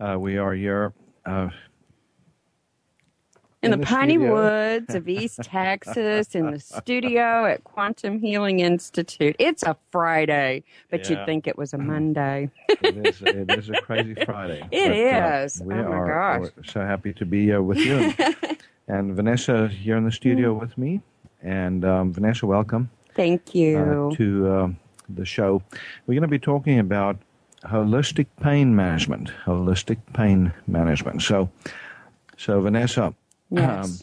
Uh, we are here uh, in, in the, the piney studio. woods of East Texas, in the studio at Quantum Healing Institute. It's a Friday, but Yeah. you'd think it was a Monday. it, is, it is a crazy Friday. It But, is. we Oh, my are gosh. we're so happy to be here with you. and Vanessa here in the studio Mm. with me. And um, Vanessa, welcome. Thank uh, you. to uh, the show. We're going to be talking about holistic pain management. Holistic pain management. So, so Vanessa, yes. um,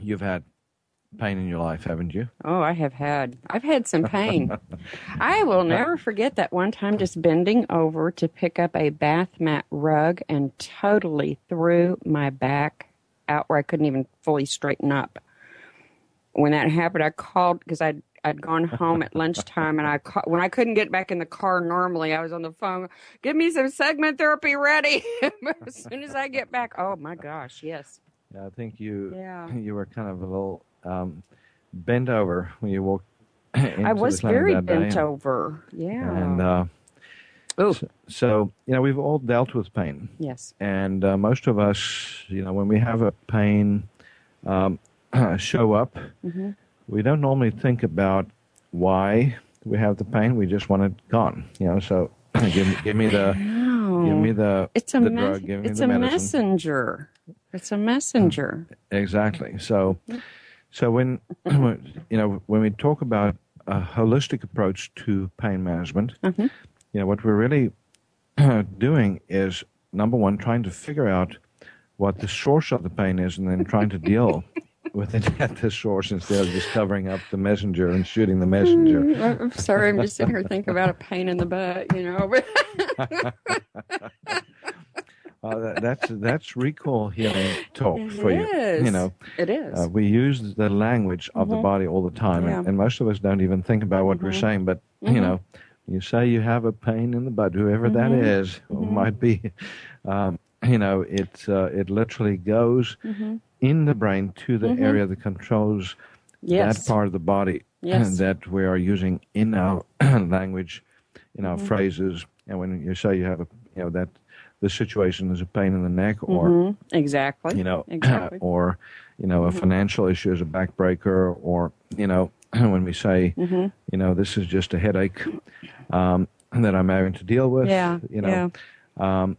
you've had pain in your life, haven't you? oh, I have had. I've had some pain. I will never forget that one time just bending over to pick up a bath mat rug and totally threw my back out where I couldn't even fully straighten up. When that happened, I called because I'd I'd gone home at lunchtime, and I ca- when I couldn't get back in the car normally, I was on the phone. Give me some segment therapy ready. as soon as I get back, oh my gosh, yes, Yeah, I think you Yeah. you were kind of a little um, bent over when you walked. into I was very that day. bent over. Yeah. And uh, oh, so, so, you know, we've all dealt with pain. yes. and uh, most of us, you know, when we have a pain um, show up, Mhm. We don't normally think about why we have the pain. We just want it gone, you know. So give me, give me the, give me the, It's a the mes- drug, give me it's the a medicine. messenger. It's a messenger. Exactly. So, so when you know when we talk about a holistic approach to pain management, Mhm. you know what we're really doing is number one trying to figure out what the source of the pain is, and then trying to deal with it at the source instead of just covering up the messenger and shooting the messenger. Mm, I'm sorry, I'm just sitting here thinking about a pain in the butt, you know. Uh, that, that's that's recall healing talk It for you. You know, it is. Uh, we use the language of the Mhm. body all the time, and, Yeah. and most of us don't even think about what we're Mhm. saying. But Mhm. you know, you say you have a pain in the butt, whoever that Mhm. is, Mhm. might be, um, you know, it uh, it literally goes Mhm. In the brain to the Mhm. area that controls yes. that part of the body Yes. that we are using in our language, in our Mhm. phrases. And when you say you have a, you know, that the situation is a pain in the neck, or Mhm. Exactly. you know, Exactly. or you know, a Mhm. financial issue is a backbreaker, or you know, when we say, hmm you know, this is just a headache um, that I'm having to deal with, Yeah. you know, um,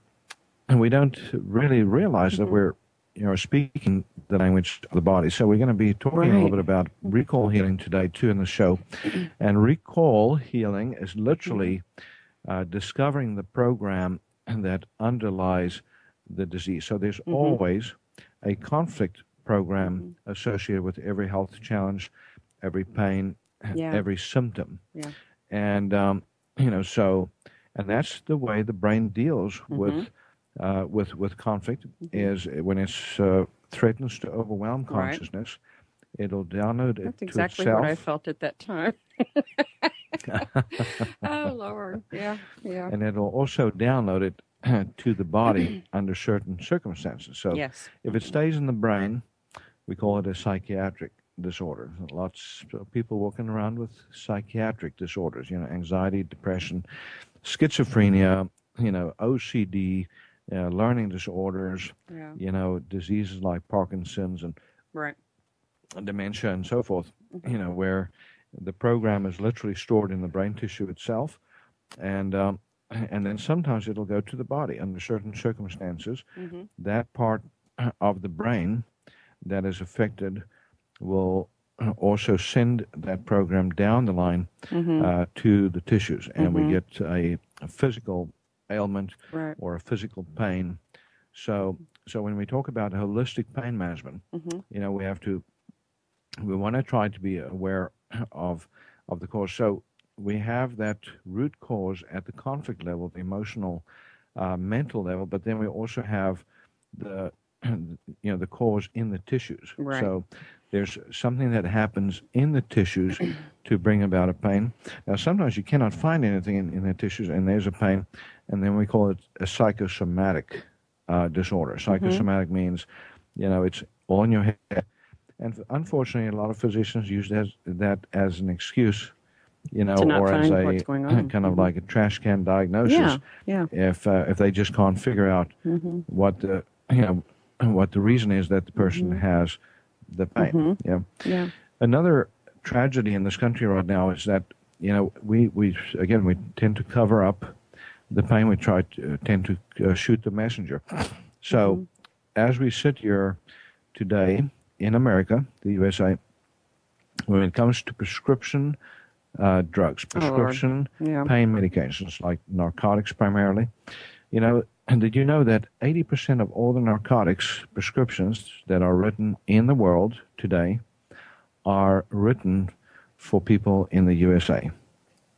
and we don't really realize that Mhm. we're, you know, speaking the language of the body. So we're going to be talking a little bit about recall healing today too in the show, and recall healing is literally uh, discovering the program that underlies the disease. So there's Mhm. always a conflict program associated with every health challenge, every pain, Yeah. every symptom. Yeah. And, um, you know, so, and that's the way the brain deals with, uh, with, with conflict is when it's, uh, threatens to overwhelm Right. consciousness, it'll download it That's exactly itself. what I felt at that time. oh Lord, yeah, yeah. and it'll also download it to the body under certain circumstances. So yes. if it stays in the brain, we call it a psychiatric disorder. Lots of people walking around with psychiatric disorders, you know, anxiety, depression, schizophrenia, you know, OCD, uh, learning disorders, Yeah. you know, diseases like Parkinson's and Right. dementia and so forth, you know, where the program is literally stored in the brain tissue itself, and um, and then sometimes it'll go to the body under certain circumstances. Mhm. That part of the brain that is affected will also send that program down the line Mhm. uh, to the tissues, and we Mhm. get a, a physical ailment Right. or a physical pain. So, so when we talk about holistic pain management, Mhm. you know, we have to, we want to try to be aware of of the cause. So we have that root cause at the conflict level, the emotional, uh, mental level, but then we also have the, you know, the cause in the tissues. Right. So there's something that happens in the tissues to bring about a pain. Now, sometimes you cannot find anything in, in the tissues, and there's a pain, and then we call it a psychosomatic uh, disorder. Psychosomatic means, you know, it's all in your head. And unfortunately, a lot of physicians use that, that as an excuse, you know, or as a what's going on. kind of Mhm. like a trash can diagnosis. Yeah. Yeah. If uh, if they just can't figure out Mhm. what the you know what the reason is that the person Mm-hmm. has the pain. Yeah. Yeah. Another tragedy in this country right now is that you know we we again we tend to cover up the pain. We try to uh, tend to uh, shoot the messenger. So as we sit here today in America, the USA, when it comes to prescription uh, drugs, Oh, prescription Yeah. pain medications like narcotics primarily, you know, and did you know that 80% of all the narcotics prescriptions that are written in the world today are written for people in the USA?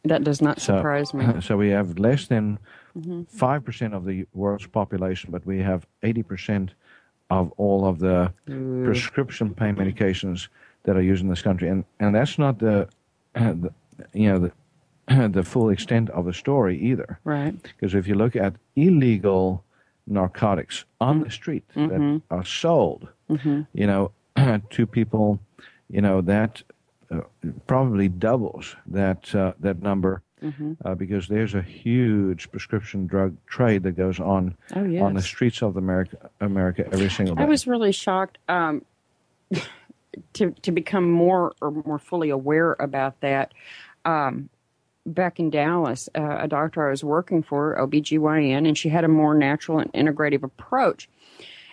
That does not So, surprise me. so we have less than Mm-hmm. 5% of the world's population, but we have 80% of all of the prescription pain medications that are used in this country. And, and that's not the, the you know, the, the full extent of the story either. Right. Because if you look at illegal narcotics on the street that are sold, you know, to people, you know, that uh, probably doubles that uh, that number uh, because there's a huge prescription drug trade that goes on Oh, on the streets of America, America every single day. I was really shocked um, to to become more or more fully aware about that. Um, back in Dallas, uh, a doctor I was working for, OBGYN, and she had a more natural and integrative approach.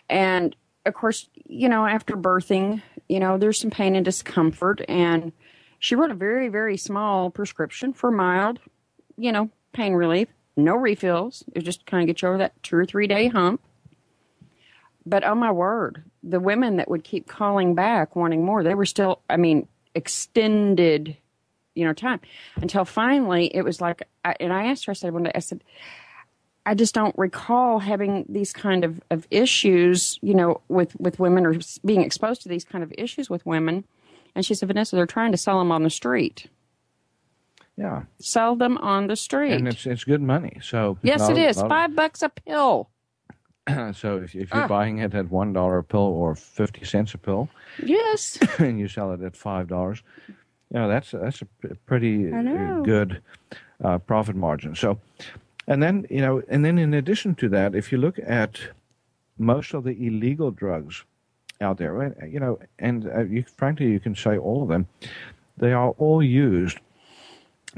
And of course, you know, after birthing, you know, there's some pain and discomfort, and she wrote a very, very small prescription for mild, you know, pain relief. No refills. It just kind of get you over that two or three day hump. But oh my word, the women that would keep calling back wanting more, they were still, I mean, extended, you know, time until finally it was like, I, and I asked her, I said one day, I said, I just don't recall having these kind of, of issues, you know, with, with women or being exposed to these kind of issues with women. And she said, Vanessa, they're trying to sell them on the street. yeah, Sell them on the street. and it's it's good money. So yes, it of- Five bucks a pill. so if, if you're Ah. buying it at one dollar a pill or fifty cents a pill, Yes. and you sell it at five dollars, you know that's that's a pretty uh, good uh, profit margin. So, and then you know, and then in addition to that, if you look at most of the illegal drugs out there, right, you know, and uh, you, frankly, you can say all of them, they are all used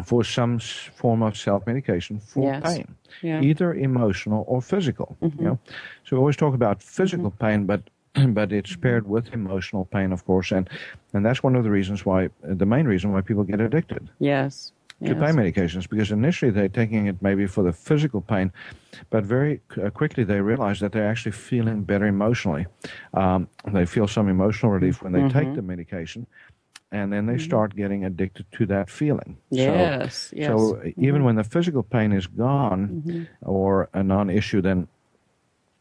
for some form of self medication for Yes. pain, Yeah. either emotional or physical. You know, so we always talk about physical pain, but but it's paired with emotional pain, of course, and and that's one of the reasons why the main reason why people get addicted Yes. to yes. pain medications because initially they're taking it maybe for the physical pain, but very uh, quickly they realize that they're actually feeling better emotionally. Um, they feel some emotional relief when they Mm-hmm. take the medication, and then they start getting addicted to that feeling. Yes, So, yes. so uh, even when the physical pain is gone or a non-issue, then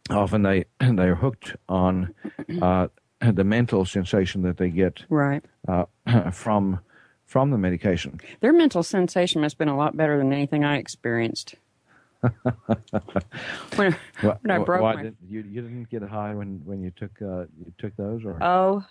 often they they're hooked on uh, the mental sensation that they get Right. uh, from from the medication. Their mental sensation must have been a lot better than anything I experienced. when, Wha- when I broke why my did- you you didn't get high when when you took uh, you took those or oh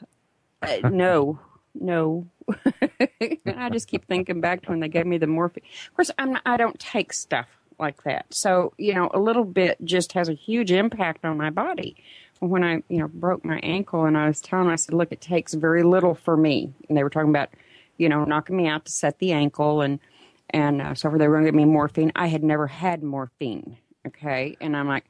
Uh, no, no. I just keep thinking back to when they gave me the morphine. Of course, I'm not, I don't take stuff like that, so you know, a little bit just has a huge impact on my body. When I, you know, broke my ankle, and I was telling them, I said, "Look, it takes very little for me." And they were talking about, you know, knocking me out to set the ankle, and and uh, so they were going to give me morphine. I had never had morphine, okay, and I'm like,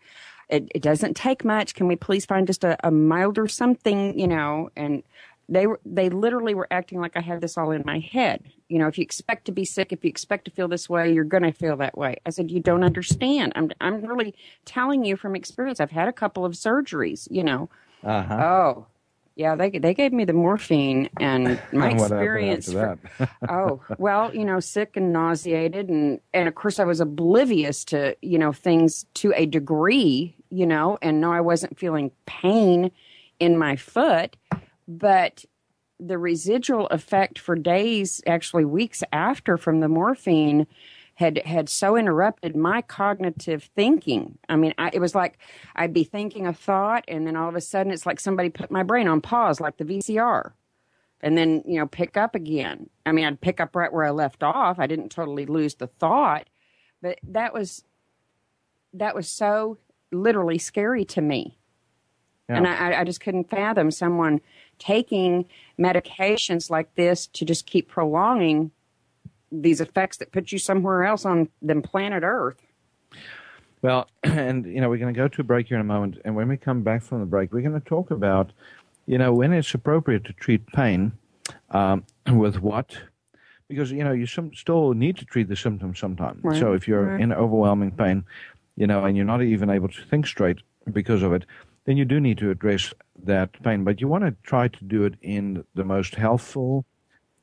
it, it doesn't take much. Can we please find just a, a milder something, you know? And they were they literally were acting like I had this all in my head. You know, if you expect to be sick, if you expect to feel this way, you're going to feel that way. I said, you don't understand. I'm I'm really telling you from experience. I've had a couple of surgeries. You know. Uh-huh. Oh, yeah. They they gave me the morphine, and my And experience. for- oh well, you know, sick and nauseated, and and of course I was oblivious to you know things to a degree, you know, and no, I wasn't feeling pain in my foot, but the residual effect for days, actually weeks after from the morphine, had had so interrupted my cognitive thinking. I mean, I, it was like I'd be thinking a thought, and then all of a sudden, it's like somebody put my brain on pause, like the VCR and then you know pick up again. I mean i'd pick up right where i left off. I didn't totally lose the thought but that was that was so literally scary to me. And I, I just couldn't fathom someone taking medications like this to just keep prolonging these effects that put you somewhere else on than planet earth Well, and you know, we're going to go to a break here in a moment, and when we come back from the break, we're going to talk about, you know, when it's appropriate to treat pain um, with what, because you know you some, still need to treat the symptoms sometimes. Right, So if you're right. in overwhelming pain, you know, and you're not even able to think straight because of it, then you do need to address that pain. But you want to try to do it in the most healthful,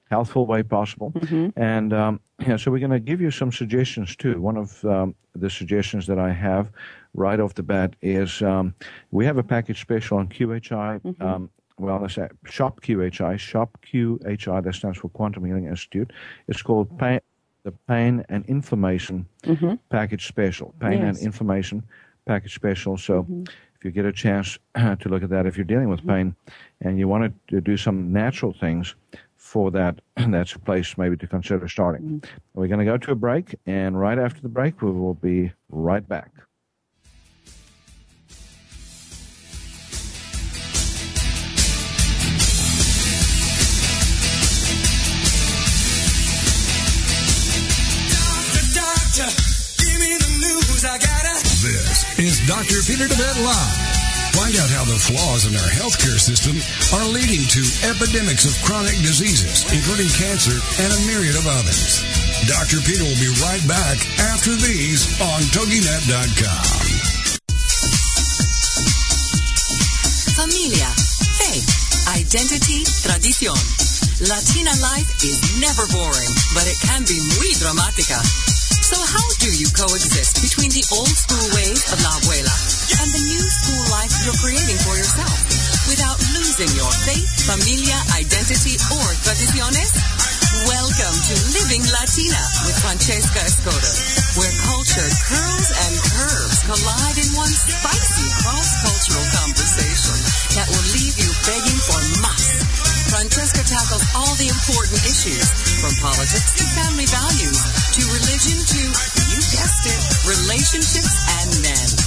healthful way possible. And um, yeah, so we're going to give you some suggestions too. One of um, the suggestions that I have right off the bat is um, we have a package special on QHI. Um, well, let's say Shop QHI, Shop QHI, that stands for Quantum Healing Institute. It's called pain, the Pain and Inflammation Package Special. Pain and Yes. Inflammation Package Special. So if you get a chance to look at that, if you're dealing with mm-hmm. pain and you want to do some natural things for that, that's a place maybe to consider starting. Mm-hmm. We're going to go to a break, and right after the break, we will be right back. Dr. Peter DeVette Live. Find out how the flaws in our healthcare system are leading to epidemics of chronic diseases, including cancer and a myriad of others. Dr. Peter will be right back after these on TogiNet.com. Familia, faith, identity, tradición. Latina life is never boring, but it can be muy dramática. How do you coexist between the old school ways of la abuela and the new school life you're creating for yourself without losing your faith, familia, identity, or tradiciones? Welcome to Living Latina with Francesca Escoto, where culture curls and curves collide in one spicy cross-cultural conversation that will leave you begging for. Francesca tackles all the important issues, from politics to family values, to religion to, you guessed it, relationships and men.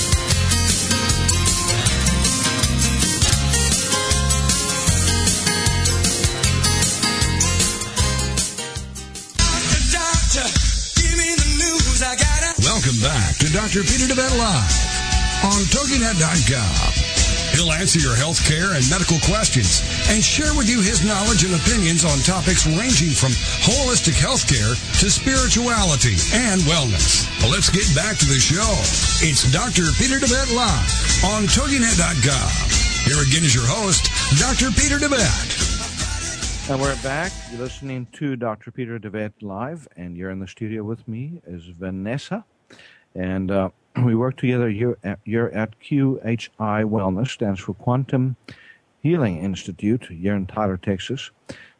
Dr. Peter DeVette Live on TogiNet.com. He'll answer your health care and medical questions and share with you his knowledge and opinions on topics ranging from holistic health care to spirituality and wellness. Well, let's get back to the show. It's Dr. Peter DeVette Live on TogiNet.com. Here again is your host, Dr. Peter DeVette. And we're back. You're listening to Dr. Peter DeVette live, and you're in the studio with me is Vanessa. And uh, we work together here at, here at QHI Wellness, stands for Quantum Healing Institute here in Tyler, Texas,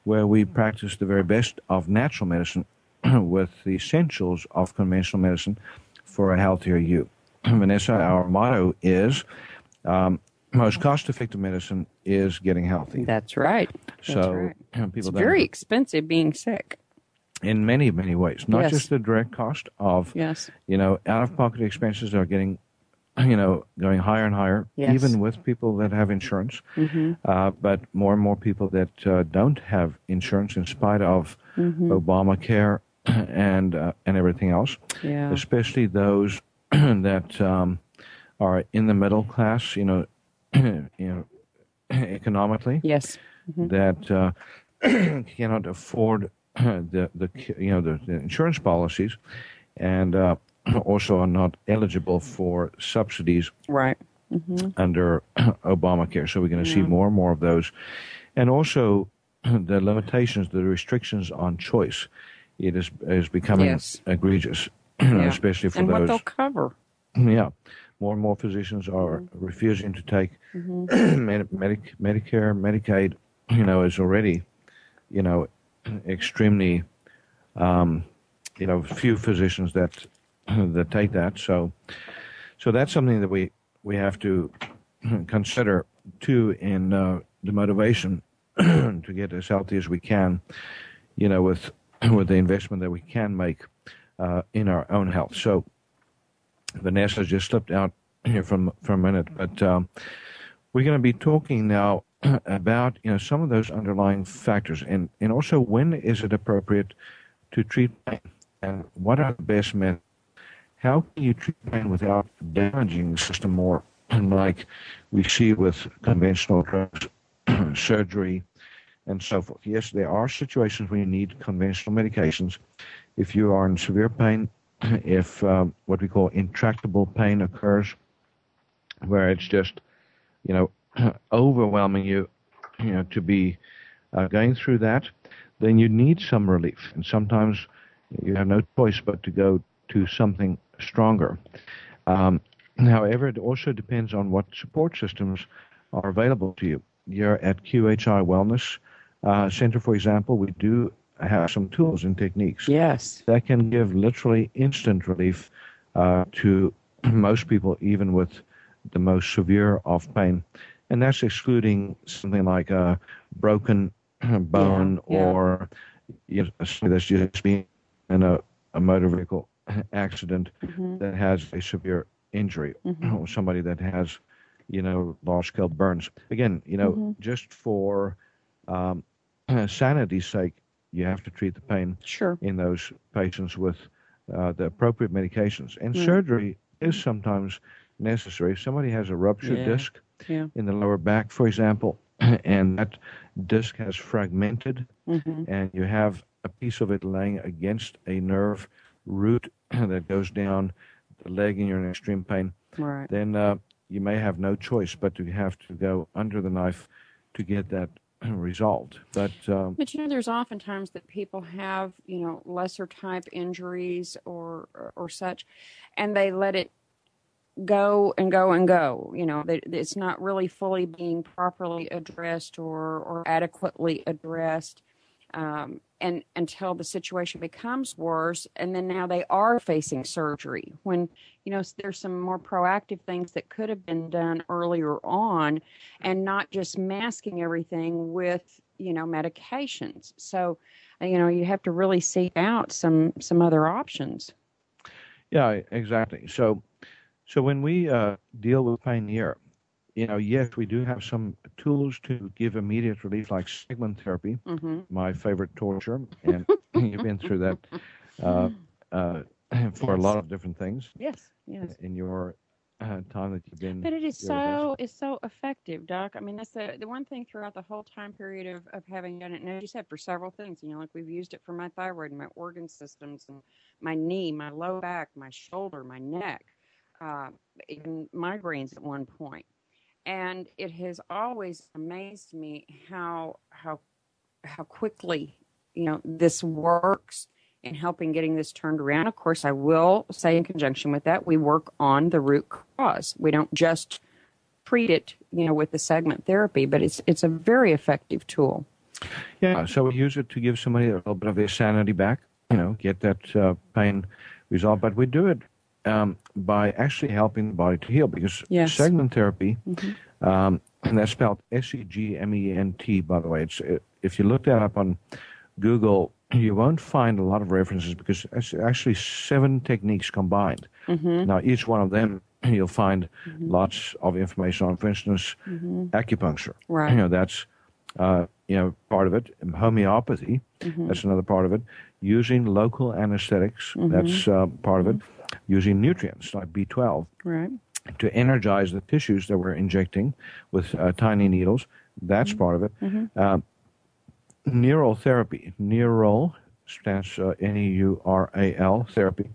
where we practice the very best of natural medicine with the essentials of conventional medicine for a healthier you. Vanessa, our motto is um, most cost effective medicine is getting healthy. That's right. That's so right. people It's very expensive being sick. In many many ways not Yes. just the direct cost of Yes. you know out of pocket expenses are getting you know going higher and higher Yes. even with people that have insurance Mm-hmm. uh, but more and more people that uh, don't have insurance in spite of Mm-hmm. obamacare and uh, and everything else Yeah. especially those that um, are in the middle class you know you know economically Yes. that uh, cannot afford the the you know the, the insurance policies, and uh, also are not eligible for subsidies Right. under Obamacare. So we're going to see more and more of those, and also the limitations, the restrictions on choice. It is is becoming Yes. egregious, Yeah. especially for and what those. they'll cover. Yeah, more and more physicians are Mm-hmm. refusing to take Medi- Medicare, Medicaid. You know, is already, you know, extremely, um, you know, few physicians that that take that. So, so that's something that we we have to consider too in uh, the motivation to get as healthy as we can. You know, with with the investment that we can make uh, in our own health. So. Vanessa just slipped out here from for a minute, but um, we're going to be talking now about you know some of those underlying factors, and and also when is it appropriate to treat pain, and what are the best methods? How can you treat pain without damaging the system more, like we see with conventional drugs, surgery, and so forth? Yes, there are situations where you need conventional medications. If you are in severe pain, if um, what we call intractable pain occurs, where it's just, you know, overwhelming you, you know, to be uh, going through that, then you need some relief. And sometimes you have no choice but to go to something stronger. Um, however, it also depends on what support systems are available to you. Here at QHI Wellness uh, Center, for example, we do have some tools and techniques Yes. that can give literally instant relief uh, to most people, even with the most severe of pain. And that's excluding something like a broken bone Yeah, yeah. or you know, somebody that's just been in a, a motor vehicle accident Mm-hmm. that has a severe injury or somebody that has, you know, large scale burns. Again, you know, Mm-hmm. just for um, sanity's sake, you have to treat the pain Sure. in those patients with uh, the appropriate medications. And Mm. surgery is sometimes necessary. If somebody has a ruptured Yeah. disc Yeah. in the lower back, for example, and that disc has fragmented, Mm-hmm. and you have a piece of it laying against a nerve root that goes down the leg and you're in extreme pain, Right. then uh, you may have no choice but to have to go under the knife to get that resolved. But um, But you know, there's oftentimes that people have, you know, lesser type injuries or, or or such, and they let it go and go and go. You know, that it's not really fully being properly addressed or or adequately addressed, um, and until the situation becomes worse, and then now they are facing surgery. When you know there's some more proactive things that could have been done earlier on, and not just masking everything with you know medications. So, you know, you have to really seek out some some other options. Yeah, exactly. So, so when we uh, deal with pain here, you know, yes, we do have some tools to give immediate relief, like segment therapy, hmm my favorite torture, and you've been through that uh, uh, for a lot of different things Yes, yes. in your uh, time that you've been. But it is so it's so effective, Doc. I mean, that's the the one thing throughout the whole time period of, of having done it. And as you said, for several things, you know, like we've used it for my thyroid, and my organ systems, and my knee, my low back, my shoulder, my neck, uh, migraines at one point. And it has always amazed me how how how quickly you know this works in helping getting this turned around. Of course, I will say in conjunction with that, we work on the root cause. We don't just treat it, you know, with the segment therapy, but it's it's a very effective tool. Yeah, so we use it to give somebody a little bit of their sanity back, you know, get that uh, pain resolved. But we do it um, by actually helping the body to heal because Yes. segment therapy, um, and that's spelled S E G M E N T, by the way. It's uh, if you look that up on Google, you won't find a lot of references because it's actually seven techniques combined. Now, each one of them you'll find lots of information on. For instance, acupuncture. Right. You know, that's uh, you know part of it. Homeopathy. That's another part of it. Using local anesthetics. That's uh, part of it. Using nutrients like B12 Right. to energize the tissues that we're injecting with uh, tiny needles. That's part of it. Uh, neural therapy, neural stands uh, N-E-U-R-A-L therapy,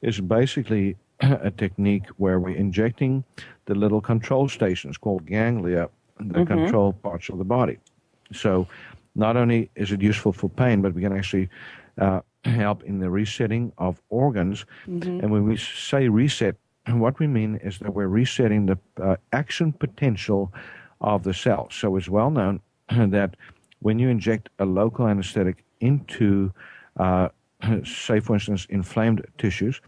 is basically a technique where we're injecting the little control stations called ganglia that control parts of the body. So not only is it useful for pain, but we can actually uh, help in the resetting of organs. And when we say reset, what we mean is that we're resetting the uh, action potential of the cells. So it's well known that when you inject a local anesthetic into, uh, say, for instance, inflamed tissues,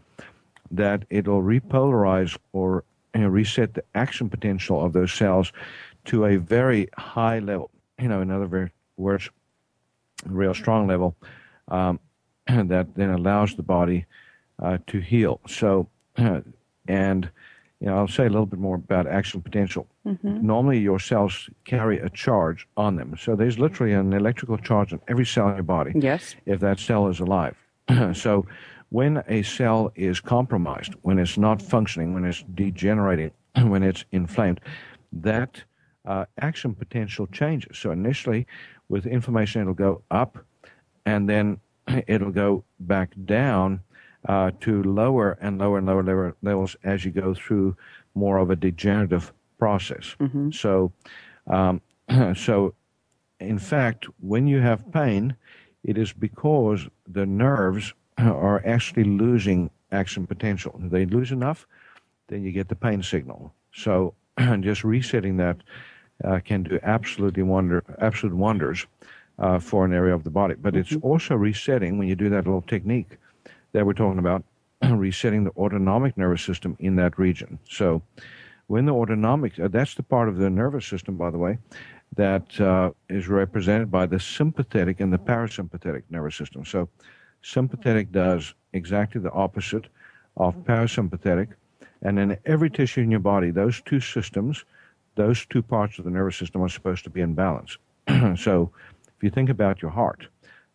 that it'll repolarize or you know, reset the action potential of those cells to a very high level. You know, in other words, real strong level um, that then allows the body uh, to heal. So, and you know, I'll say a little bit more about action potential. Normally, your cells carry a charge on them. So there's literally an electrical charge on every cell in your body Yes. if that cell is alive. so when a cell is compromised, when it's not functioning, when it's degenerating, when it's inflamed, that uh, action potential changes. So initially, with inflammation, it'll go up, and then it'll go back down uh, to lower and lower and lower level- levels as you go through more of a degenerative process. So, um, so in fact, when you have pain, it is because the nerves are actually losing action potential. If they lose enough, then you get the pain signal. So just resetting that uh, can do absolutely wonder, absolute wonders uh, for an area of the body. But it's also resetting when you do that little technique that we're talking about, resetting the autonomic nervous system in that region. So when the autonomic, uh, that's the part of the nervous system, by the way, that uh, is represented by the sympathetic and the parasympathetic nervous system. So sympathetic does exactly the opposite of parasympathetic. And in every tissue in your body, those two systems, those two parts of the nervous system are supposed to be in balance. so if you think about your heart,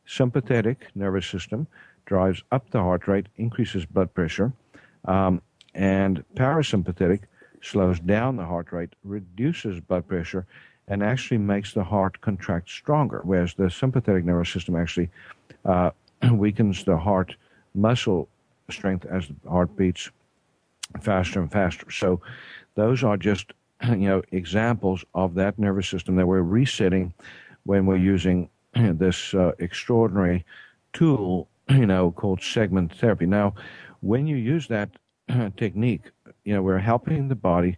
sympathetic nervous system drives up the heart rate, increases blood pressure, um, and parasympathetic slows down the heart rate, reduces blood pressure, and actually makes the heart contract stronger, whereas the sympathetic nervous system actually uh, weakens the heart muscle strength as the heart beats faster and faster. So those are just you know examples of that nervous system that we're resetting when we're using this uh, extraordinary tool, you know, called segment therapy. Now, when you use that technique, you know, we're helping the body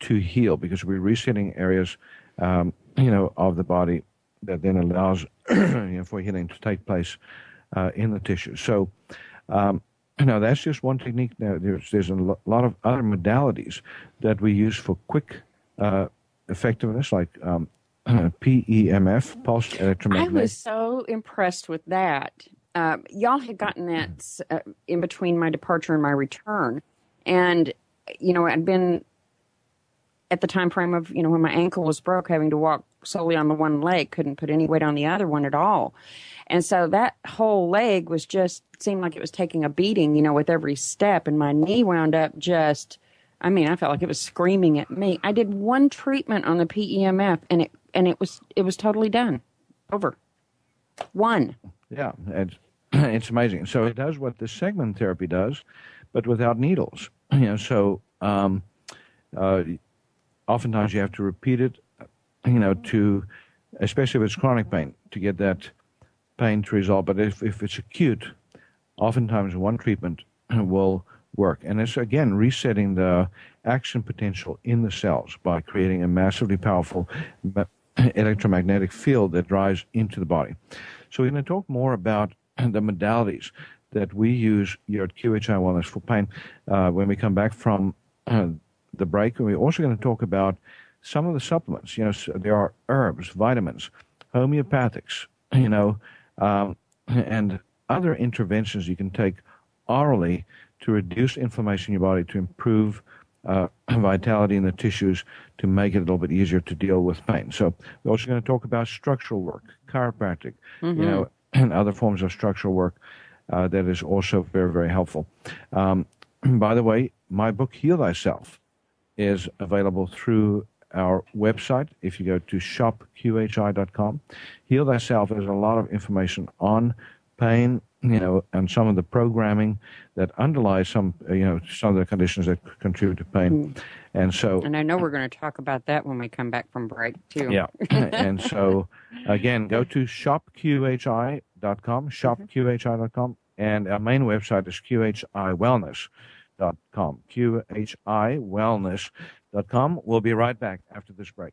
to heal because we're resetting areas, um, you know, of the body that then allows you know, for healing to take place uh, in the tissue. So, um, now that's just one technique. Now there's there's a lot of other modalities that we use for quick uh, effectiveness, like um, PEMF, pulse Electromagnetic. I was so impressed with that. Uh, y'all had gotten that uh, in between my departure and my return, and you know I'd been at the time frame of you know when my ankle was broke, having to walk solely on the one leg, couldn't put any weight on the other one at all, and so that whole leg was just seemed like it was taking a beating, you know, with every step, and my knee wound up just. I mean, I felt like it was screaming at me. I did one treatment on the PEMF, and it and it was it was totally done, over. One. Yeah, it's, it's amazing. So it does what the segment therapy does, but without needles. You know, so um, uh, oftentimes you have to repeat it. You know, to especially if it's chronic pain to get that pain to resolve. But if if it's acute, oftentimes one treatment will work. And it's again resetting the action potential in the cells by creating a massively powerful electromagnetic field that drives into the body. So we're going to talk more about the modalities that we use here at QHI Wellness for pain uh, when we come back from uh, the break. And we're also going to talk about some of the supplements. You know, s- there are herbs, vitamins, homeopathics, you know, um, and other interventions you can take orally to reduce inflammation in your body, to improve uh, vitality in the tissues, to make it a little bit easier to deal with pain. So we're also going to talk about structural work, chiropractic, you know, and other forms of structural work uh, that is also very, very helpful. Um, by the way, my book, Heal Thyself, is available through our website. If you go to shopqhi.com, Heal Thyself, there's a lot of information on pain, you know, and some of the programming that underlies some, uh, you know, some of the conditions that contribute to pain. And so, And I know we're going to talk about that when we come back from break, too. yeah. and so, again, go to shopqhi.com, shopqhi.com, and our main website is qhiwellness.com, qhiwellness.com. We'll be right back after this break.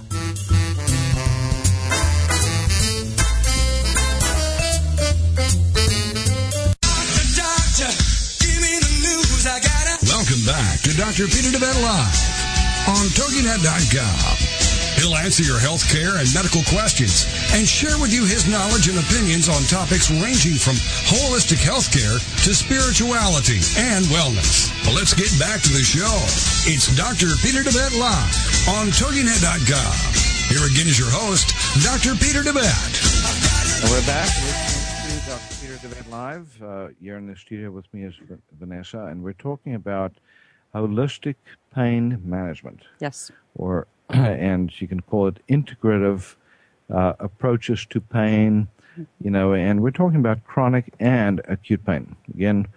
Dr. Peter DeVette Live on TogiNet.com. He'll answer your health care and medical questions and share with you his knowledge and opinions on topics ranging from holistic healthcare to spirituality and wellness. Let's get back to the show. It's Dr. Peter DeVette Live on TogiNet.com. Here again is your host, Dr. Peter DeVette. We're back Dr. Peter DeVette Live. Uh, you're in the studio with me is Vanessa, and we're talking about holistic pain management, Yes. or and you can call it integrative uh, approaches to pain. You know, and we're talking about chronic and acute pain. Again,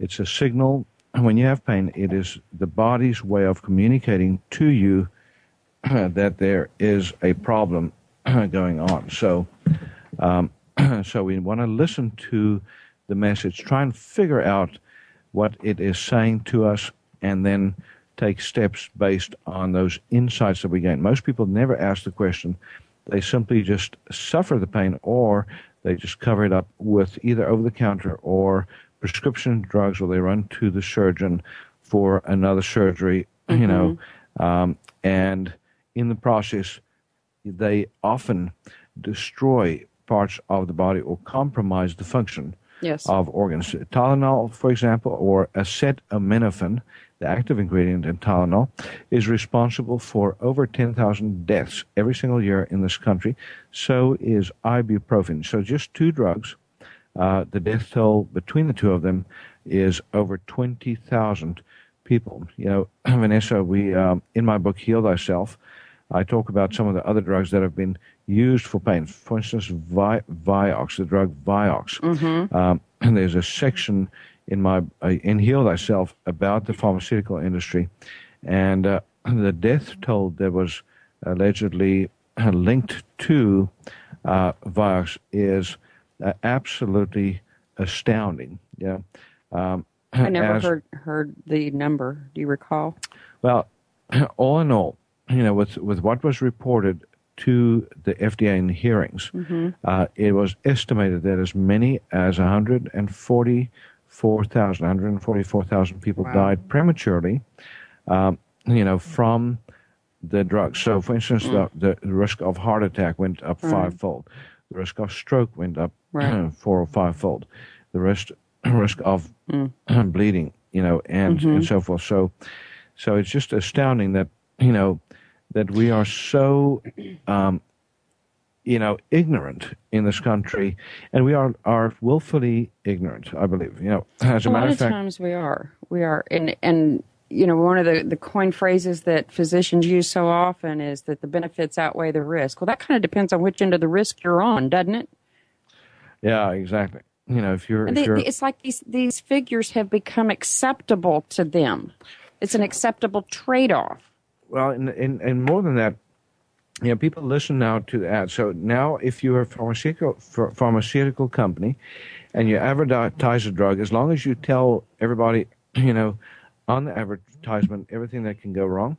it's a signal. When you have pain, it is the body's way of communicating to you that there is a problem going on. So, um, so we want to listen to the message, try and figure out what it is saying to us, and then take steps based on those insights that we gain. Most people never ask the question; they simply just suffer the pain, or they just cover it up with either over-the-counter or prescription drugs, or they run to the surgeon for another surgery. You know, um, and in the process, they often destroy parts of the body or compromise the function Yes. of organs. Tylenol, for example, or acetaminophen, the active ingredient in Tylenol, is responsible for over 10,000 deaths every single year in this country. So is ibuprofen. So just two drugs. Uh, the death toll between the two of them is over 20,000 people. You know, Vanessa, we um, in my book Heal Thyself, I talk about some of the other drugs that have been used for pain. For instance, Vi- Vioxx, the drug Vioxx. Um, and there's a section in my uh, in Heal Thyself about the pharmaceutical industry, and uh, the death toll that was allegedly uh, linked to uh, Vioxx is uh, absolutely astounding. Yeah. Um, I never as- heard heard the number. Do you recall? well, all in all, you know, with with what was reported to the FDA in hearings, mm-hmm. uh, it was estimated that as many as 144,000, 144,000 people Wow. died prematurely, um, you know, from the drugs. So, for instance, the, mm. the risk of heart attack went up mm. fivefold. The risk of stroke went up Right. four or fivefold. The risk risk of mm. bleeding, you know, and and mm-hmm. so forth. So, so it's just astounding that you know that we are so um, you know ignorant in this country, and we are are willfully ignorant. I believe. You know, as a, a matter lot of of fact, times we are. We are. And, and you know, one of the, the coin phrases that physicians use so often is that the benefits outweigh the risk. Well, that kind of depends on which end of the risk you're on, doesn't it? yeah, exactly. You know, if you're if they, you're it's like these, these figures have become acceptable to them. It's an acceptable trade off. Well, and, and and more than that, you know, people listen now to ads. So now, if you're a pharmaceutical ph- pharmaceutical company, and you advertise a drug, as long as you tell everybody, you know, on the advertisement everything that can go wrong,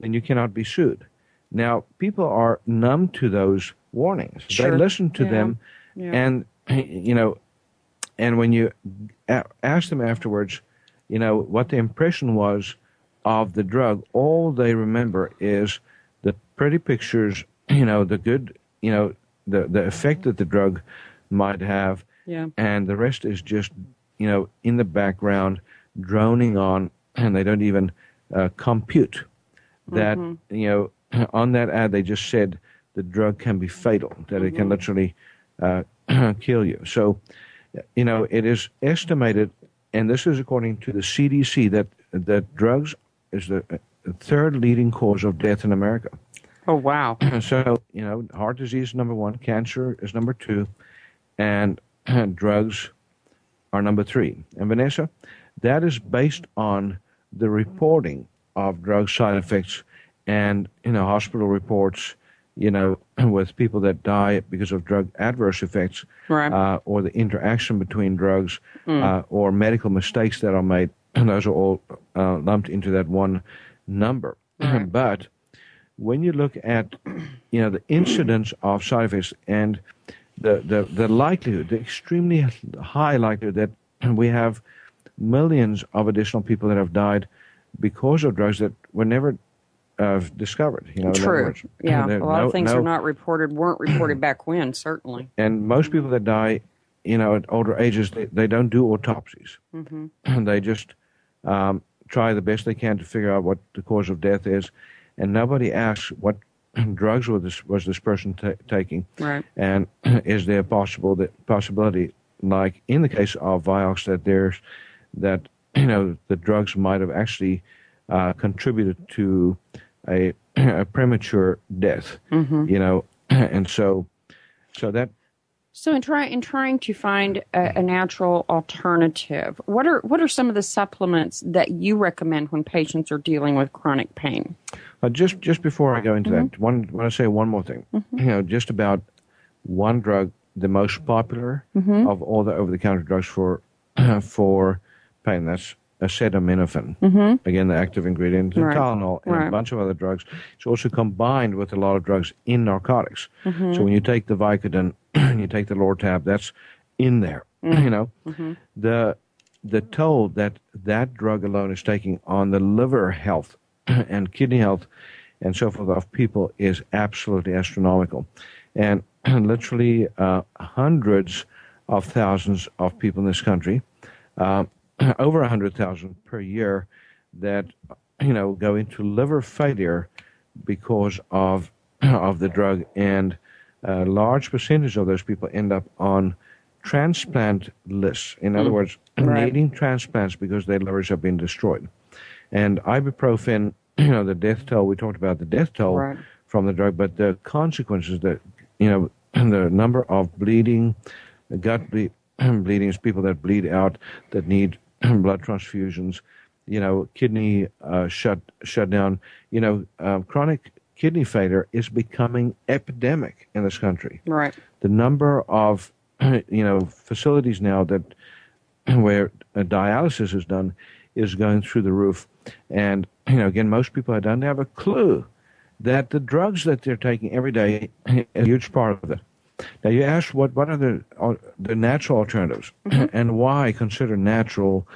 then you cannot be sued. Now, people are numb to those warnings. They listen to Yeah. them, Yeah. and you know, and when you a- ask them afterwards, you know, what the impression was of the drug, all they remember is the pretty pictures, you know, the good, you know, the, the effect that the drug might have, Yeah. and the rest is just, you know, in the background, droning on, and they don't even uh, compute that, you know, on that ad they just said the drug can be fatal, that it can literally uh, kill you. So, you know, it is estimated, and this is according to the CDC, that that drugs is the third leading cause of death in America. Oh, wow. So, you know, heart disease is number one, cancer is number two, and drugs are number three. And Vanessa, that is based on the reporting of drug side effects and, you know, hospital reports, you know, with people that die because of drug adverse effects Right. uh, or the interaction between drugs uh, or medical mistakes that are made. And those are all uh, lumped into that one number. but when you look at, you know, the incidence of side effects and the, the, the likelihood, the extremely high likelihood that we have millions of additional people that have died because of drugs that were never uh, discovered. You know, True. words. Yeah. A lot no- of things no- are not reported, weren't reported back when, certainly. And most people that die, you know, at older ages, they, they don't do autopsies. Mm-hmm. they just um, try the best they can to figure out what the cause of death is, and nobody asks what drugs was this, was this person ta taking, Right. and is there a possible that possibility, like in the case of Vioxx, that there's that you know the drugs might have actually uh, contributed to a, a premature death, Mm-hmm. you know, and so so that So, in, try, in trying to find a, a natural alternative, what are what are some of the supplements that you recommend when patients are dealing with chronic pain? Uh, just just before I go into Mm-hmm. that, one want to say one more thing. You know, just about one drug, the most popular Mm-hmm. of all the over-the-counter drugs for for pain. That's acetaminophen. Again, the active ingredient, Mm-hmm. Right. Tylenol, and Right. a bunch of other drugs. It's also combined with a lot of drugs in narcotics. Mm-hmm. So when you take the Vicodin, and you take the Lortab, that's in there. Mm-hmm. You know, the the toll that that drug alone is taking on the liver health and kidney health and so forth of people is absolutely astronomical. And literally uh, hundreds of thousands of people in this country, uh, over 100,000 per year, that you know go into liver failure because of of the drug, and a large percentage of those people end up on transplant lists. In other mm. words, Right. needing transplants because their livers have been destroyed. And ibuprofen, you know, the death toll, we talked about the death toll Right. from the drug, but the consequences that, you know, the number of bleeding, gut ble- bleedings, people that bleed out, that need blood transfusions, you know, kidney uh, shut shut down, you know, um, chronic kidney failure is becoming epidemic in this country. Right. the number of you know facilities now that where uh, dialysis is done is going through the roof. And you know again most people don't have a clue that the drugs that they're taking every day is a huge part of it now you ask what what are the uh, the natural alternatives and why consider natural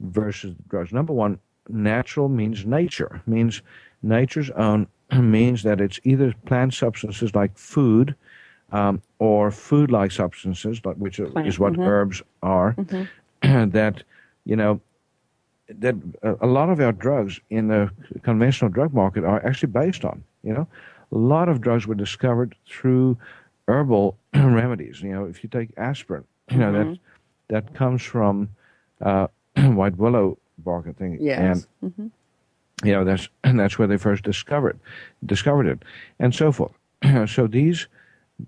versus drugs? Number one natural means nature means nature's own means that it's either plant substances like food um, or food-like substances, like which is Plant, what herbs are, that you know that a lot of our drugs in the conventional drug market are actually based on. You know, a lot of drugs were discovered through herbal remedies. You know, if you take aspirin, you know that that comes from uh, white willow bark, I think. Yes. And you know that's and that's where they first discovered discovered it, and so forth. so these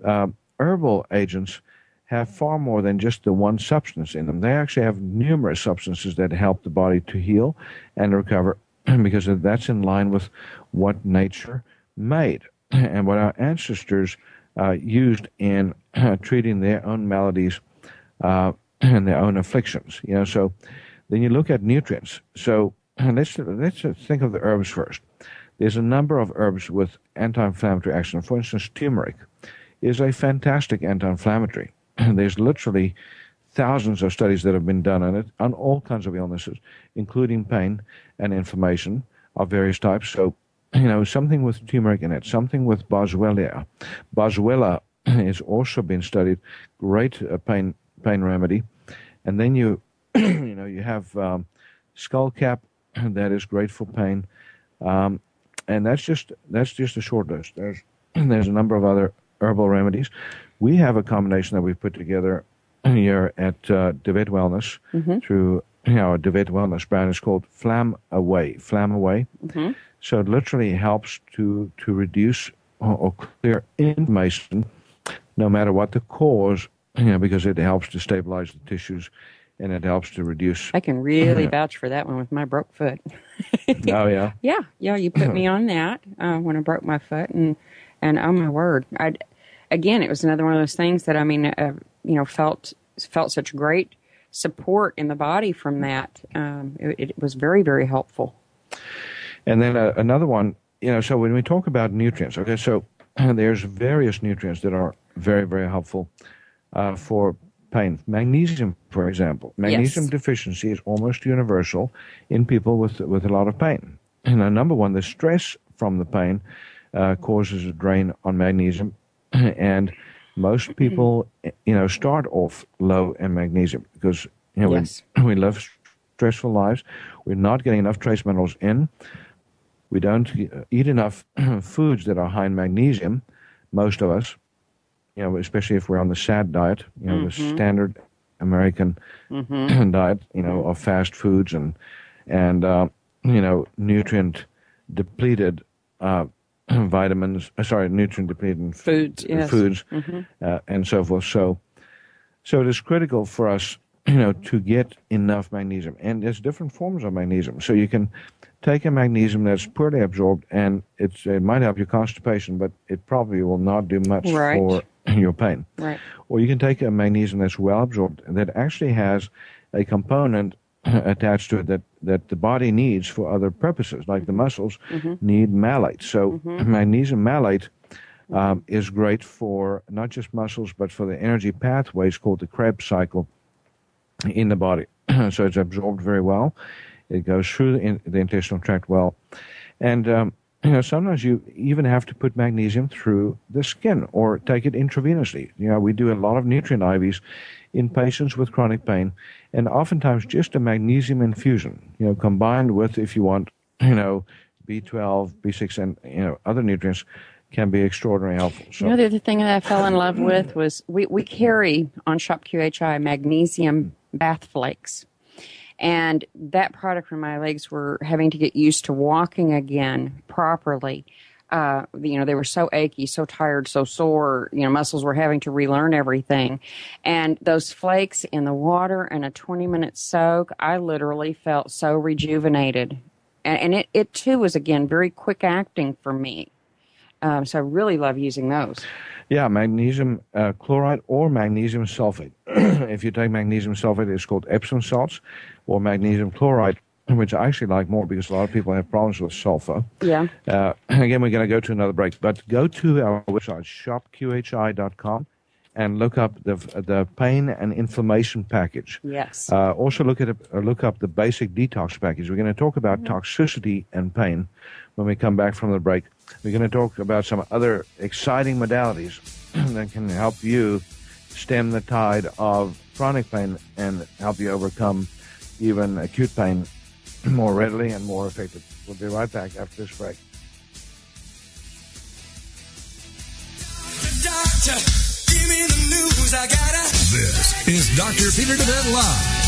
uh, herbal agents have far more than just the one substance in them. They actually have numerous substances that help the body to heal and recover because that's in line with what nature made and what our ancestors uh, used in treating their own maladies uh, and their own afflictions. You know, so then you look at nutrients. So let's let's think of the herbs first. There's a number of herbs with anti-inflammatory action. For instance, turmeric is a fantastic anti-inflammatory. There's literally thousands of studies that have been done on it on all kinds of illnesses, including pain and inflammation of various types. So, you know, something with turmeric in it, something with boswellia. Boswellia has also been studied, great uh, pain pain remedy. And then you, you know, you have um, skullcap that is great for pain. Um, and that's just that's just a short list. There's there's a number of other herbal remedies. We have a combination that we've put together here at uh, DeVet Wellness through you know Wellness brand. It's called Flam Away. Flam Away. So it literally helps to to reduce or, or clear inflammation, no matter what the cause. You know, because it helps to stabilize the tissues, and it helps to reduce. I can really vouch for that one with my broke foot. oh yeah. Yeah, yeah, you put me on that uh, when I broke my foot, and and oh my word, I again, it was another one of those things that I mean, uh, you know, felt felt such great support in the body from that. Um, it, it was very very helpful. And then uh, another one, you know, so when we talk about nutrients, okay, so there's various nutrients that are very, very helpful uh, for pain. Magnesium, for example, magnesium Yes. deficiency is almost universal in people with with a lot of pain. And uh, number one, the stress from the pain uh, causes a drain on magnesium, and most people, you know, start off low in magnesium because you know Yes. we, we live stressful lives. We're not getting enough trace minerals in. We don't eat enough foods that are high in magnesium. Most of us, you know, especially if we're on the SAD diet, you know, the standard American diet, you know, of fast foods and and uh, you know nutrient depleted uh, vitamins. Uh, sorry, nutrient depleted Foods, yes. foods, uh, and so forth. So, so it is critical for us, you know, to get enough magnesium, and there's different forms of magnesium. So you can take a magnesium that's poorly absorbed, and it's it might help your constipation, but it probably will not do much Right. for your pain. Right. Or you can take a magnesium that's well absorbed that actually has a component attached to it that, that the body needs for other purposes, like the muscles need malate. So magnesium malate um, is great for not just muscles, but for the energy pathways called the Krebs cycle in the body. so it's absorbed very well. It goes through the, in, the intestinal tract well. And um, you know, sometimes you even have to put magnesium through the skin or take it intravenously. You know, we do a lot of nutrient IVs in patients with chronic pain, and oftentimes just a magnesium infusion, you know, combined with, if you want, you know, B12, B6, and you know other nutrients, can be extraordinarily helpful. So, You know, the other thing that I fell in love with was we, we carry on Shop QHI magnesium bath flakes. And that product when my legs were having to get used to walking again properly. Uh, you know, they were so achy, so tired, so sore. You know, muscles were having to relearn everything. And those flakes in the water and a 20 minute soak, I literally felt so rejuvenated. And, and it, it too was, again, very quick acting for me. Um, so I really love using those. Yeah, magnesium uh, chloride or magnesium sulfate. if you take magnesium sulfate, it's called Epsom salts, or magnesium chloride, which I actually like more because a lot of people have problems with sulfur. Yeah. Uh, again, we're going to go to another break, but go to our website, shopqhi.com, and look up the the pain and inflammation package. Yes. Uh, also, look at uh, look up the basic detox package. We're going to talk about toxicity and pain when we come back from the break. We're going to talk about some other exciting modalities that can help you stem the tide of chronic pain and help you overcome even acute pain more readily and more effectively. We'll be right back after this break. Doctor, give me the news. I gotta. This is Dr. Peter DeVette Live.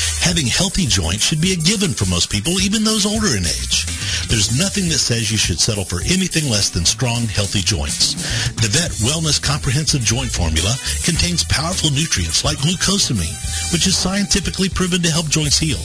Having healthy joints should be a given for most people, even those older in age. There's nothing that says you should settle for anything less than strong, healthy joints. DeVet Wellness Comprehensive Joint Formula contains powerful nutrients like glucosamine, which is scientifically proven to help joints heal.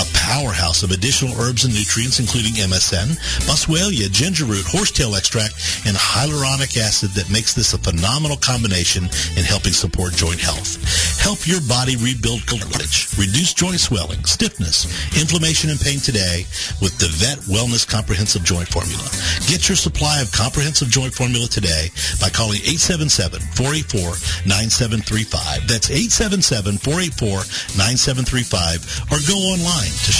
A powerhouse of additional herbs and nutrients including MSM, boswellia, ginger root, horsetail extract, and hyaluronic acid that makes this a phenomenal combination in helping support joint health. Help your body rebuild cartilage, reduce joint swelling, stiffness, inflammation, and pain today with DeVet Wellness Comprehensive Joint Formula. Get your supply of Comprehensive Joint Formula today by calling 877-484-9735. That's 877-484-9735 or go online to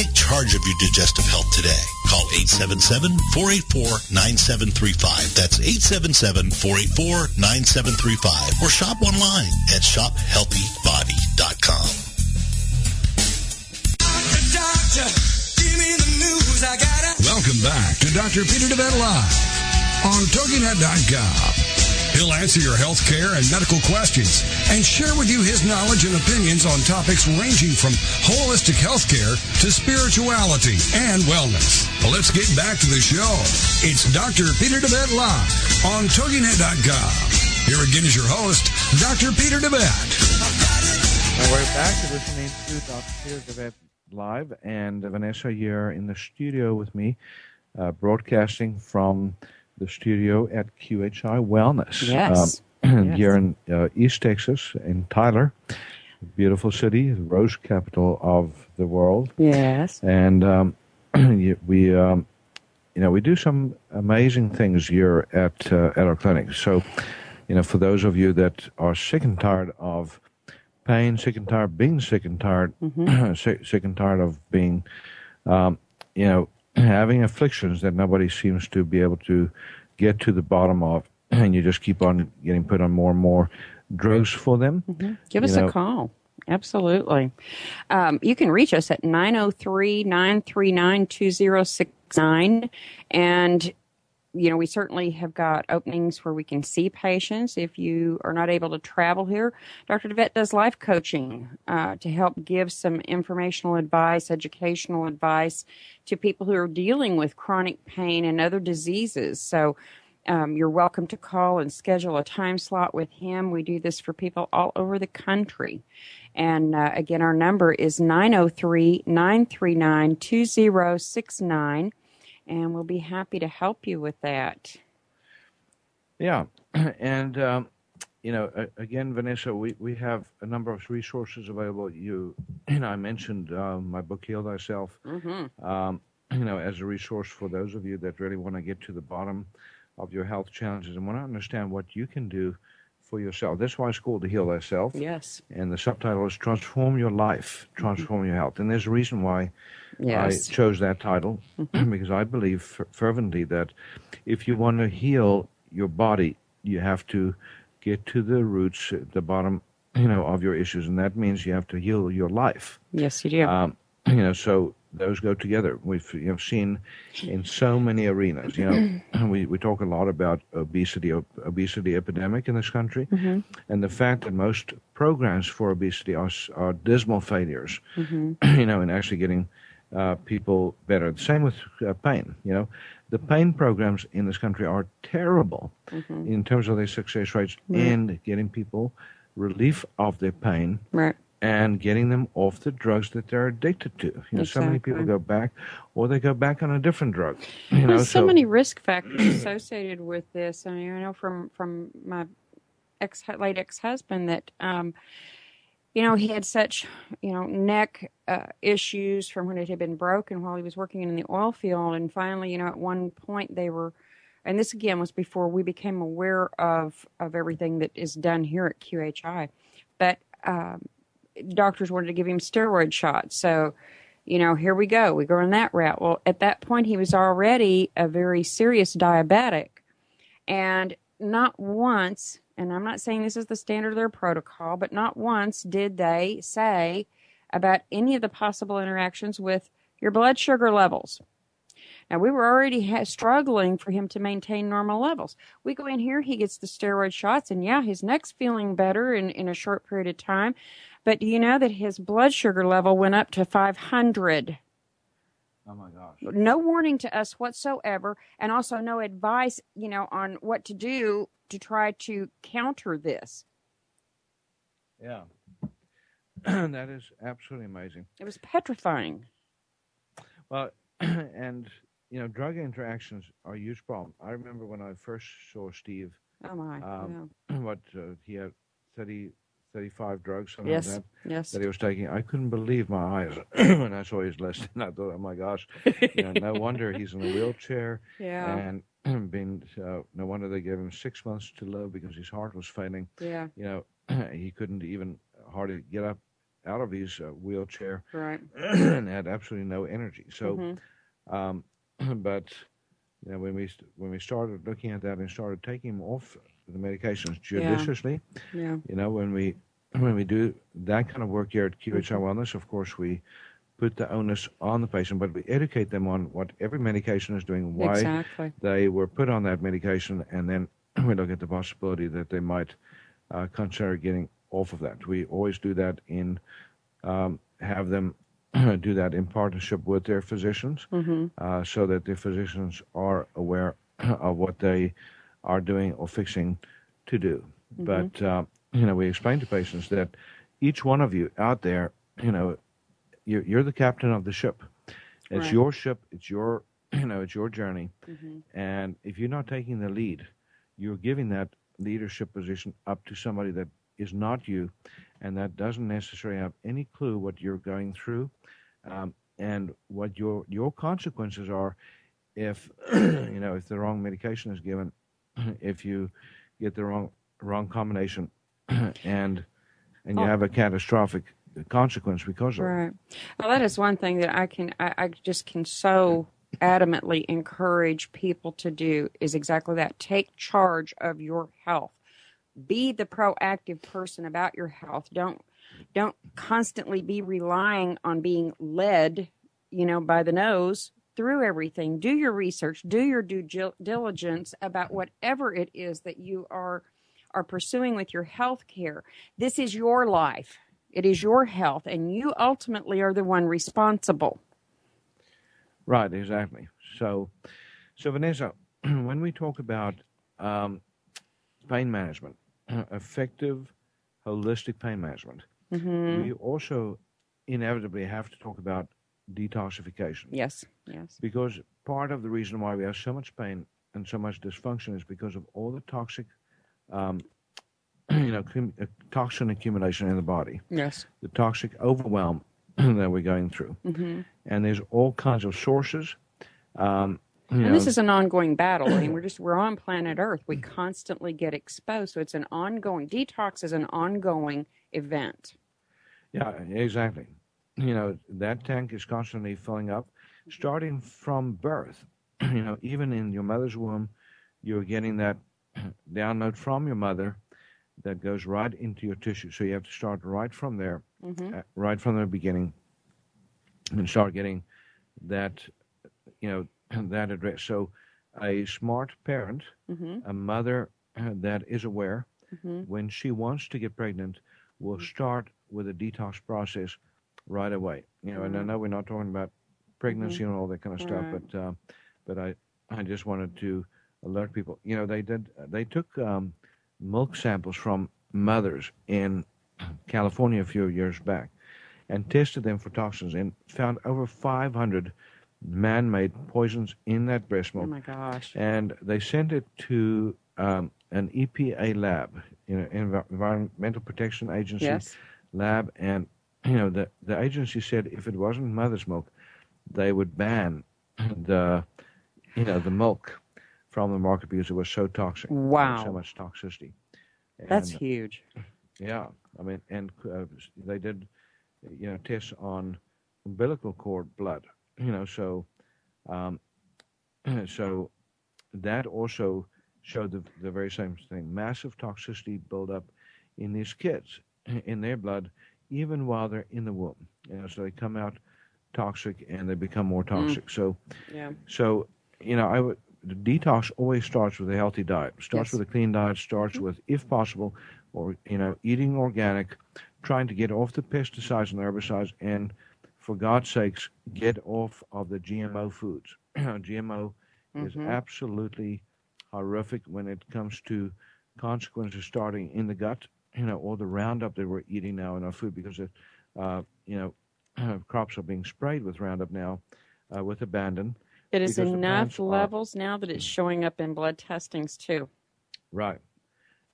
Take charge of your digestive health today. Call 877-484-9735. That's 877-484-9735 or shop online at shophealthybody.com. Doctor, doctor. Welcome back to Dr. Peter DeVette Live on TogiNet.com. He'll answer your health care and medical questions and share with you his knowledge and opinions on topics ranging from holistic health care to spirituality and wellness. Well, let's get back to the show. It's Dr. Peter DeVette Live on TogiNet.com. Here again is your host, Dr. Peter DeVette. And we're back to listening to Dr. Peter DeVette live, and Vanessa here in the studio with me, uh, broadcasting from the studio at QHI Wellness. Yes. Um, Yes. Here in uh, East Texas, in Tyler, beautiful city, the rose capital of the world. Yes. And um, we, um, you know, we do some amazing things here at uh, at our clinic. So, you know, for those of you that are sick and tired of pain, sick and tired of being sick and tired, sick, sick and tired of being, um, you know, having afflictions that nobody seems to be able to get to the bottom of, and you just keep on getting put on more and more drugs for them. Give us know- a call. Absolutely. Um, you can reach us at 903 939 2069. And, you know, we certainly have got openings where we can see patients. If you are not able to travel here, Dr. DeVette does life coaching uh, to help give some informational advice, educational advice to people who are dealing with chronic pain and other diseases. So, um, you're welcome to call and schedule a time slot with him. We do this for people all over the country. And uh, again, our number is 903 939 2069. And we'll be happy to help you with that. Yeah, and um, you know, again, Vanessa, we, we have a number of resources available. You, you know, I mentioned uh, my book, Heal Thyself, Mm-hmm. um, you know, as a resource for those of you that really want to get to the bottom of your health challenges and want to understand what you can do for yourself. That's why it's called to Heal Thyself. Yes. And the subtitle is Transform Your Life, Transform Your Health. And there's a reason why Yes. I chose that title mm-hmm. because I believe fervently that if you want to heal your body, you have to get to the roots, the bottom, you know, of your issues, and that means you have to heal your life. Yes, you do. Um, you know, so those go together. We've you know, seen in so many arenas. You know, we we talk a lot about obesity, ob- obesity epidemic in this country, mm-hmm. and the fact that most programs for obesity are are dismal failures. Mm-hmm. you know, in actually getting uh, people better. Same with uh, pain. You know, the pain programs in this country are terrible in terms of their success rates in getting people relief of their pain right. and getting them off the drugs that they're addicted to. You know, so many people go back, or they go back on a different drug. You know, There's so, many risk factors associated with this. I mean, I know from from my ex late ex husband that um, you know he had such you know neck uh, issues from when it had been broken while he was working in the oil field, and finally, you know, at one point they were. And this again was before we became aware of of everything that is done here at QHI, but um, doctors wanted to give him steroid shots. So, you know, here we go. We go in that route. Well, at that point, he was already a very serious diabetic. And not once, and I'm not saying this is the standard of their protocol, but not once did they say about any of the possible interactions with your blood sugar levels. Now, we were already ha- struggling for him to maintain normal levels. We go in here, he gets the steroid shots, and yeah, his neck's feeling better in, in a short period of time. But do you know that his blood sugar level went up to 500? oh my gosh. no warning to us whatsoever and also no advice you know on what to do to try to counter this Yeah. that is absolutely amazing. it was petrifying Well, and you know, drug interactions are a huge problem. I remember when I first saw Steve, oh my Um, what uh, he had 30, 35 drugs, something yes like that. yes that he was taking. I couldn't believe my eyes when I saw his list, and I thought, "Oh my gosh, you know, no wonder he's in a wheelchair." yeah And being, uh, no wonder they gave him six months to live because his heart was failing. yeah You know, he couldn't even hardly get up out of his uh, wheelchair Right. and had absolutely no energy. So, Mhm. um, but you know, when we when we started looking at that and started taking him off the medications Yeah. judiciously, Yeah. you know, when we when we do that kind of work here at QHI Mm-hmm. Wellness, of course, we put the onus on the patient, but we educate them on what every medication is doing, why Exactly. they were put on that medication, and then we look at the possibility that they might uh, consider getting off of that. We always do that in um, have them do that in partnership with their physicians, Mm-hmm. uh, so that the physicians are aware of what they are doing or fixing to do. Mm-hmm. But uh, you know, we explain to patients that each one of you out there, you know, you're, you're the captain of the ship. It's Right. your ship. It's your, you know, it's your journey. Mm-hmm. And if you're not taking the lead, you're giving that leadership position up to somebody that is not you, and that doesn't necessarily have any clue what you're going through, um, and what your your consequences are if you know if the wrong medication is given, if you get the wrong wrong combination, and and you Oh. have a catastrophic consequence because of it. Right. Well, that is one thing that I can, I, I just can so adamantly encourage people to do is exactly that. Take charge of your health. Be the proactive person about your health. Don't, don't constantly be relying on being led, you know, by the nose through everything. Do your research. Do your due diligence about whatever it is that you are are pursuing with your health care. This is your life. It is your health, and you ultimately are the one responsible. Right, exactly. So, so Vanessa, when we talk about um, pain management, effective, holistic pain management, Mm-hmm. we also inevitably have to talk about detoxification Yes, yes. because part of the reason why we have so much pain and so much dysfunction is because of all the toxic, um, you know, uh, toxin accumulation in the body, Yes. the toxic overwhelm that we're going through, Mm-hmm. and there's all kinds of sources. Um, And know, this is an ongoing battle. I mean, we're just we're on planet Earth. We constantly get exposed, so it's an ongoing detox is an ongoing event. Yeah, exactly. You know, that tank is constantly filling up, starting from birth. You know, even in your mother's womb, you're getting that download from your mother that goes right into your tissue. So you have to start right from there, Mm-hmm. uh, right from the beginning, and start getting that, you know, that address. So a smart parent, Mm-hmm. a mother uh, that is aware, Mm-hmm. when she wants to get pregnant, will start with a detox process right away. You know, and I Mhm. know we're not talking about pregnancy and all that kind of stuff, but uh, but I I just wanted to alert people. You know, they did they took um, milk samples from mothers in California a few years back and tested them for toxins and found over 500 man-made poisons in that breast milk. Oh milk my gosh. and they sent it to um, an EPA lab, you know, Envi- Environmental Protection Agency Yes. lab, and you know the the agency said if it wasn't mother's milk, they would ban the you know the milk from the market because it was so toxic. Wow. so much toxicity. That's huge. yeah, I mean, and uh, they did, you know, tests on umbilical cord blood. You know, so, um, so that also showed the, the very same thing: massive toxicity buildup in these kids in their blood, even while they're in the womb. You know, so they come out toxic and they become more toxic. So, Yeah. so you know, I would. The detox always starts with a healthy diet. Starts Yes. with a clean diet. Starts with, if possible, or you know, eating organic, trying to get off the pesticides and herbicides, and for God's sakes, get off of the GMO foods. GMO is Mhm. absolutely horrific when it comes to consequences starting in the gut. You know, or the Roundup that we're eating now in our food because it, uh, you know, crops are being sprayed with Roundup now uh, with abandon. It is enough plants are- levels now that it's showing up in blood testings too. Right.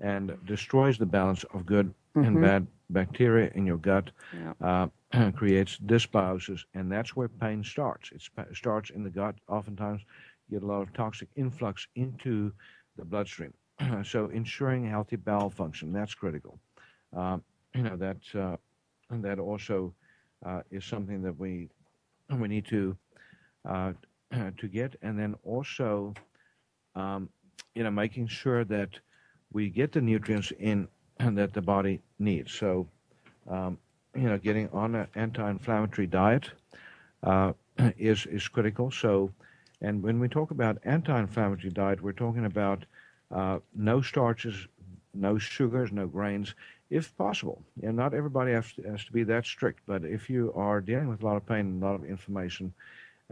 And destroys the balance of good and Mhm. bad bacteria in your gut, Yeah. uh, creates dysbiosis, and that's where pain starts. It starts in the gut. Oftentimes, you get a lot of toxic influx into the bloodstream. so, ensuring healthy bowel function, that's critical. Um, you know, that uh, and that also uh, is something that we we need to uh, to get, and then also, um, you know, making sure that we get the nutrients in that the body needs. So, um, you know, getting on an anti-inflammatory diet uh, is is critical. So, and when we talk about anti-inflammatory diet, we're talking about uh, no starches, no sugars, no grains, if possible. And not everybody has to, has to be that strict, but if you are dealing with a lot of pain and a lot of inflammation,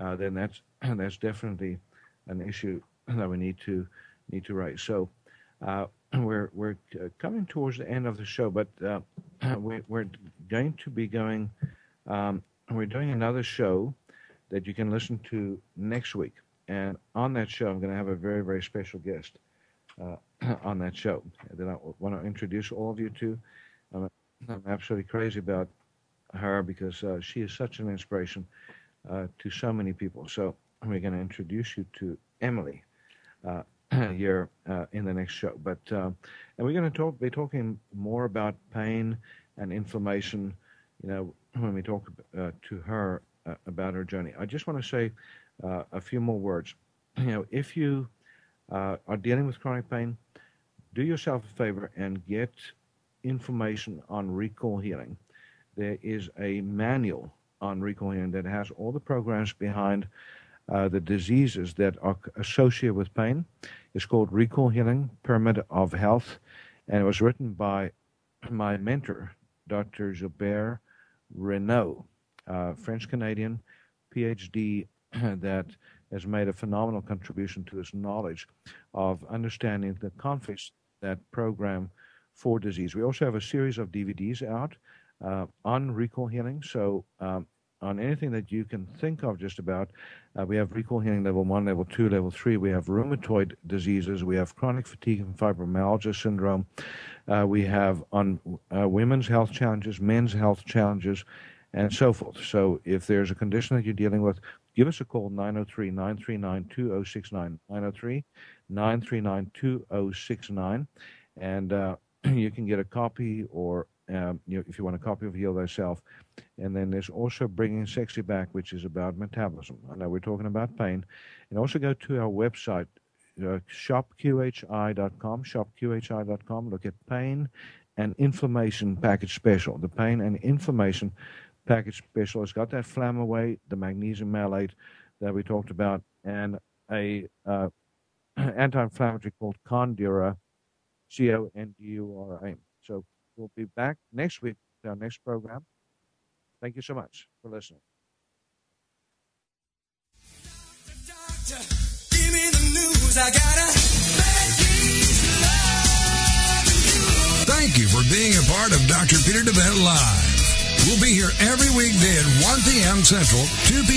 uh, then that's that's definitely an issue that we need to need to raise. So uh, we're we're uh, coming towards the end of the show, but uh, we, we're going to be going. Um, we're doing another show that you can listen to next week, and on that show, I'm going to have a very very special guest uh, on that show that I want to introduce all of you to. I'm, I'm absolutely crazy about her because uh, she is such an inspiration uh, to so many people. So we're going to introduce you to Emily uh, here uh, in the next show. But uh, and we're going to talk, be talking more about pain and inflammation. You know, when we talk uh, to her uh, about her journey, I just want to say uh, a few more words. You know, if you uh, are dealing with chronic pain, do yourself a favor and get information on recall healing. There is a manual on recall healing that has all the programs behind uh, the diseases that are associated with pain. It's called Recall Healing Pyramid of Health, and it was written by my mentor, Dr. Gilbert Renaud, uh, French Canadian PhD that has made a phenomenal contribution to this knowledge of understanding the conflicts that program for disease. We also have a series of DVDs out uh, on recall healing. So um, on anything that you can think of just about. Uh, we have recall healing level one, level two, level three. We have rheumatoid diseases. We have chronic fatigue and fibromyalgia syndrome. Uh, we have on uh, women's health challenges, men's health challenges, and so forth. So if there's a condition that you're dealing with, give us a call 903 939 2069. 903 939 2069. And uh, you can get a copy or um, if you want a copy of Heal Thyself. And then there's also Bringing Sexy Back, which is about metabolism. I know we're talking about pain. And also go to our website, uh, shopqhi.com, shopqhi.com. Look at pain and inflammation package special. The pain and inflammation package special has got that Flamaway, the magnesium malate that we talked about, and a uh, anti-inflammatory called Condura, C-O-N-D-U-R-A. So We'll be back next week with our next program. Thank you so much for listening. Doctor, you. Thank you for being a part of Dr. Peter DeVette Live. We'll be here every weekday at 1 p.m. Central, 2 p.m.